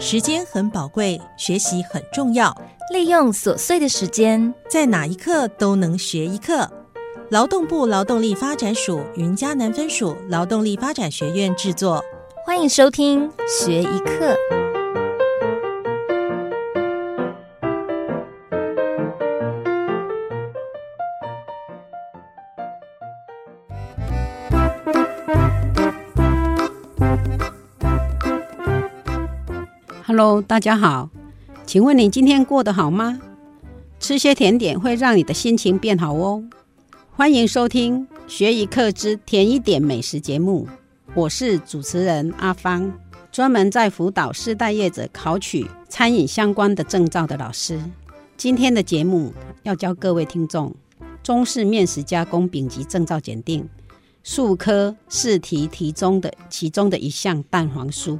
时间很宝贵，学习很重要。利用琐碎的时间，在哪一刻都能学一课。劳动部劳动力发展署云嘉南分署劳动力发展学院制作，欢迎收听学一课。Hello，大家好，请问你今天过得好吗？吃些甜点会让你的心情变好哦。欢迎收听《学一课之甜一点美食》节目，我是主持人阿芳，专门在辅导世代业者考取餐饮相关的证照的老师。今天的节目要教各位听众中式面食加工丙级证照检定数科试题题中的其中的一项蛋黄酥。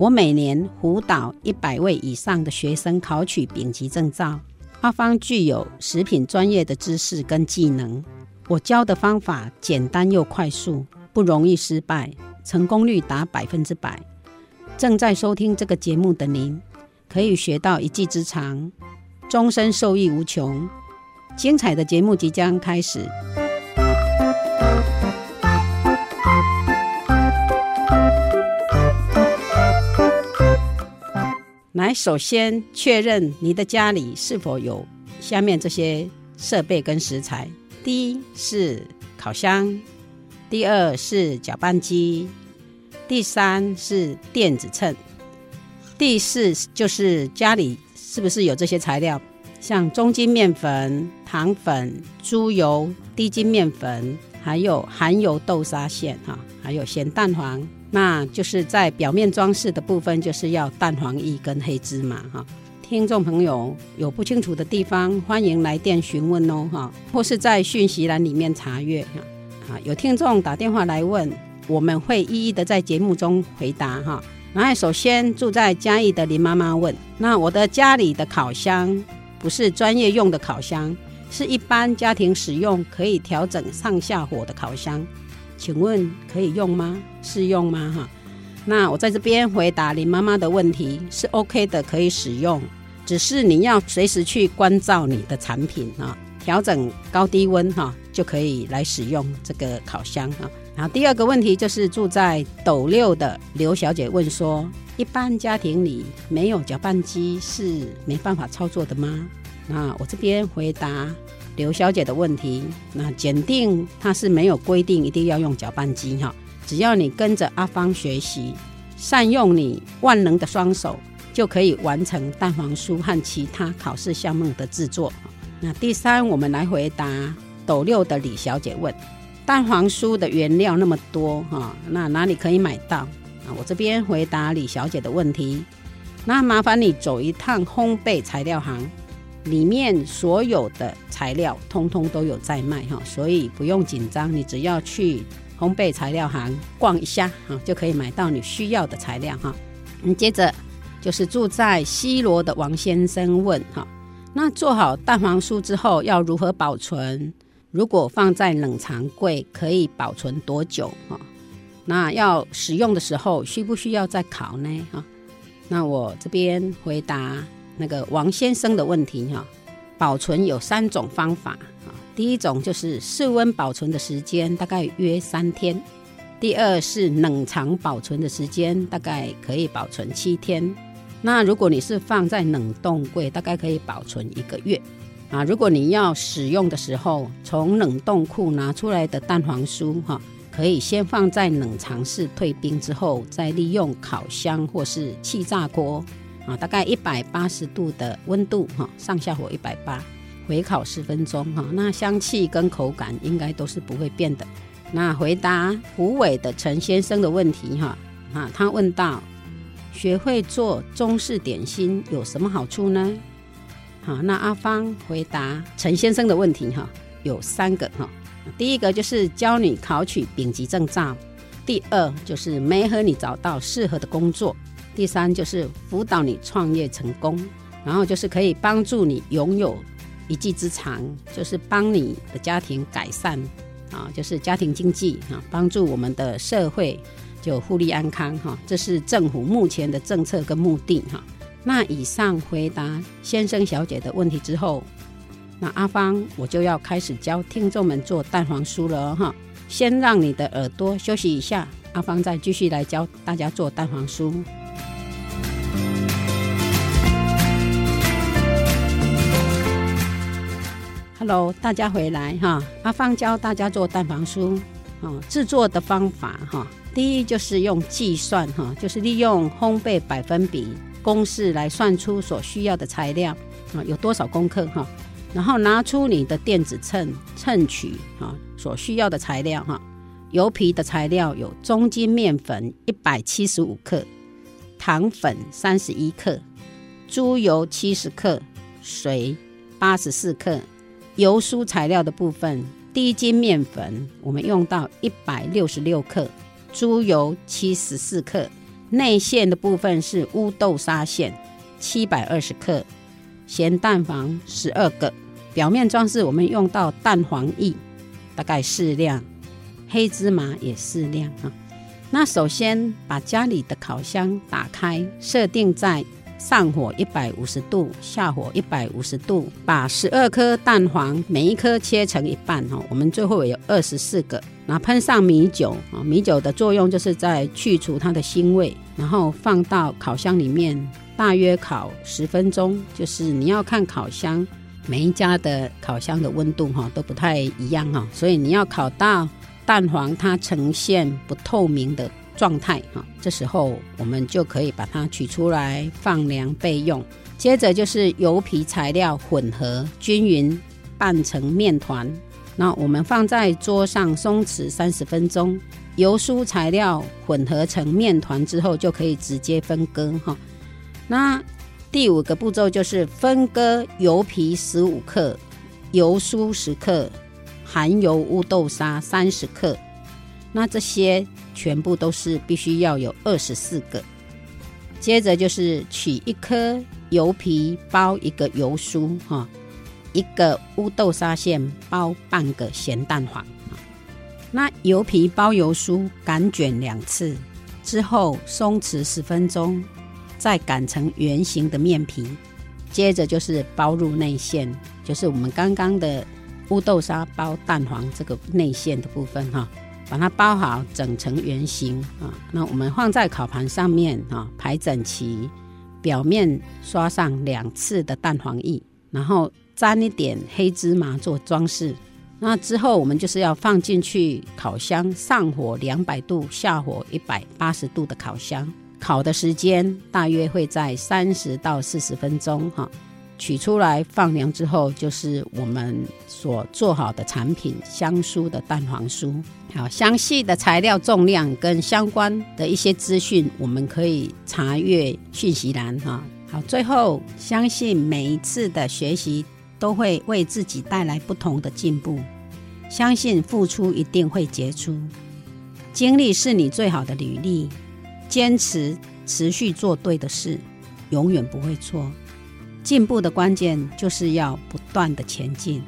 我每年辅导一百位以上的学生考取丙级证照。阿芳具有食品专业的知识跟技能，我教的方法简单又快速，不容易失败，成功率达百分之百。正在收听这个节目的您，可以学到一技之长，终身受益无穷。精彩的节目即将开始。来，首先确认你的家里是否有下面这些设备跟食材：第一是烤箱，第二是搅拌机，第三是电子秤，第四就是家里是不是有这些材料，像中筋面粉、糖粉、猪油、低筋面粉，还有含油豆沙馅哈，还有咸蛋黄。那就是在表面装饰的部分，就是要蛋黄液跟黑芝麻哈。听众朋友有不清楚的地方，欢迎来电询问哦哈，或是在讯息栏里面查阅哈。啊，有听众打电话来问，我们会一一的在节目中回答哈。那首先住在嘉义的林妈妈问，那我的家里的烤箱不是专业用的烤箱，是一般家庭使用可以调整上下火的烤箱。请问可以用吗？适用吗？哈，那我在这边回答林妈妈的问题是 OK 的，可以使用，只是你要随时去关照你的产品啊，调整高低温哈，就可以来使用这个烤箱哈。然后第二个问题就是住在斗六的刘小姐问说，一般家庭里没有搅拌机是没办法操作的吗？那我这边回答。刘小姐的问题，那检定它是没有规定一定要用搅拌机哈，只要你跟着阿芳学习，善用你万能的双手，就可以完成蛋黄酥和其他考试项目的制作。那第三，我们来回答斗六的李小姐问，蛋黄酥的原料那么多哈，那哪里可以买到？啊，我这边回答李小姐的问题，那麻烦你走一趟烘焙材料行。里面所有的材料通通都有在卖哈，所以不用紧张，你只要去烘焙材料行逛一下哈，就可以买到你需要的材料哈。接着就是住在西罗的王先生问哈，那做好蛋黄酥之后要如何保存？如果放在冷藏柜可以保存多久哈？那要使用的时候需不需要再烤呢？哈，那我这边回答。那个王先生的问题哈，保存有三种方法啊。第一种就是室温保存的时间大概约三天，第二是冷藏保存的时间大概可以保存七天。那如果你是放在冷冻柜，大概可以保存一个月啊。如果你要使用的时候，从冷冻库拿出来的蛋黄酥哈，可以先放在冷藏室退冰之后，再利用烤箱或是气炸锅。啊，大概一百八十度的温度哈，上下火一百八，回烤十分钟哈，那香气跟口感应该都是不会变的。那回答胡伟的陈先生的问题哈，啊，他问到学会做中式点心有什么好处呢？好，那阿芳回答陈先生的问题哈，有三个哈，第一个就是教你考取丙级证照，第二就是没和你找到适合的工作。第三就是辅导你创业成功，然后就是可以帮助你拥有一技之长，就是帮你的家庭改善啊，就是家庭经济啊，帮助我们的社会就互利安康哈，这是政府目前的政策跟目的哈。那以上回答先生小姐的问题之后，那阿芳我就要开始教听众们做蛋黄酥了哈。先让你的耳朵休息一下，阿芳再继续来教大家做蛋黄酥。Hello，大家回来哈，阿芳教大家做蛋黄酥哦。制作的方法哈，第一就是用计算哈，就是利用烘焙百分比公式来算出所需要的材料啊，有多少公克哈。然后拿出你的电子秤，称取啊所需要的材料哈。油皮的材料有中筋面粉一百七十五克，糖粉三十一克，猪油七十克，水八十四克。油酥材料的部分，低筋面粉我们用到一百六十六克，猪油七十四克。内馅的部分是乌豆沙馅七百二十克。咸蛋黄十二个，表面装饰我们用到蛋黄液，大概适量，黑芝麻也适量啊。那首先把家里的烤箱打开，设定在上火一百五十度，下火一百五十度，把十二颗蛋黄每一颗切成一半哈，我们最后有二十四个，然后喷上米酒啊，米酒的作用就是在去除它的腥味，然后放到烤箱里面。大约烤十分钟，就是你要看烤箱，每一家的烤箱的温度哈都不太一样哈，所以你要烤到蛋黄它呈现不透明的状态哈，这时候我们就可以把它取出来放凉备用。接着就是油皮材料混合均匀拌成面团，那我们放在桌上松弛三十分钟。油酥材料混合成面团之后，就可以直接分割哈。那第五个步骤就是分割油皮十五克，油酥十克，含油乌豆沙三十克。那这些全部都是必须要有二十四个。接着就是取一颗油皮包一个油酥哈，一个乌豆沙馅包半个咸蛋黄。那油皮包油酥擀卷两次之后松弛十分钟。再擀成圆形的面皮，接着就是包入内馅，就是我们刚刚的乌豆沙包蛋黄这个内馅的部分哈，把它包好整成圆形啊。那我们放在烤盘上面啊，排整齐，表面刷上两次的蛋黄液，然后沾一点黑芝麻做装饰。那之后我们就是要放进去烤箱，上火两百度，下火一百八十度的烤箱。烤的时间大约会在三十到四十分钟，哈，取出来放凉之后，就是我们所做好的产品香酥的蛋黄酥。好，详细的材料重量跟相关的一些资讯，我们可以查阅讯息栏，哈。好，最后相信每一次的学习都会为自己带来不同的进步，相信付出一定会结出，经历是你最好的履历。坚持持续做对的事，永远不会错。进步的关键就是要不断的前进。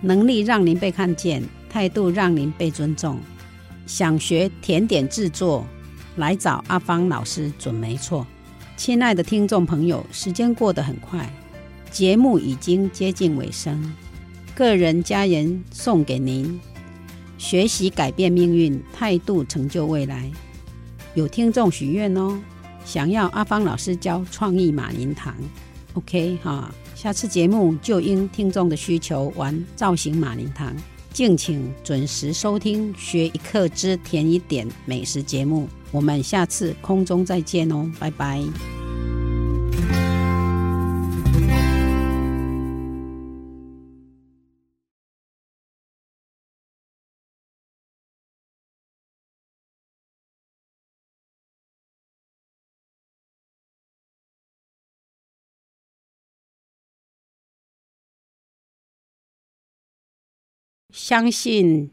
能力让您被看见，态度让您被尊重。想学甜点制作，来找阿芳老师准没错。亲爱的听众朋友，时间过得很快，节目已经接近尾声。个人家人送给您：学习改变命运，态度成就未来。有听众许愿哦，想要阿芳老师教创意马林堂，OK 哈，下次节目就因听众的需求玩造型马铃堂，敬请准时收听学一课之甜一点美食节目，我们下次空中再见哦，拜拜。相信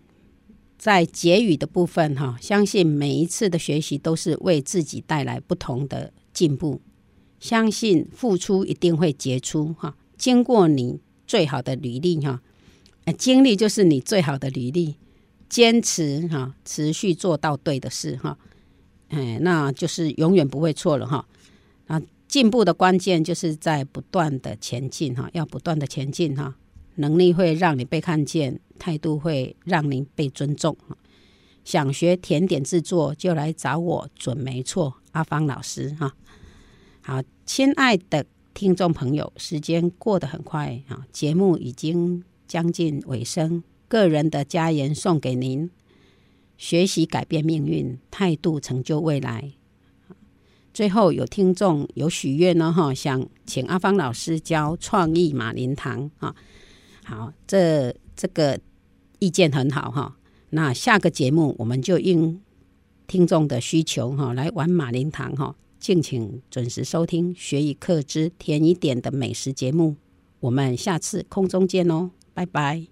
在结语的部分，哈，相信每一次的学习都是为自己带来不同的进步。相信付出一定会结出，哈，经过你最好的履历，哈，经历就是你最好的履历。坚持，哈，持续做到对的事，哈，哎，那就是永远不会错了哈。啊，进步的关键就是在不断的前进哈，要不断的前进哈。能力会让你被看见，态度会让您被尊重。想学甜点制作就来找我，准没错，阿芳老师哈。好，亲爱的听众朋友，时间过得很快啊，节目已经将近尾声，个人的家言送给您。学习改变命运，态度成就未来。最后有听众有许愿呢，哈，想请阿芳老师教创意马林糖啊。好，这这个意见很好哈。那下个节目我们就应听众的需求哈，来玩马林糖哈。敬请准时收听《学一课之甜一点的美食节目》，我们下次空中见哦，拜拜。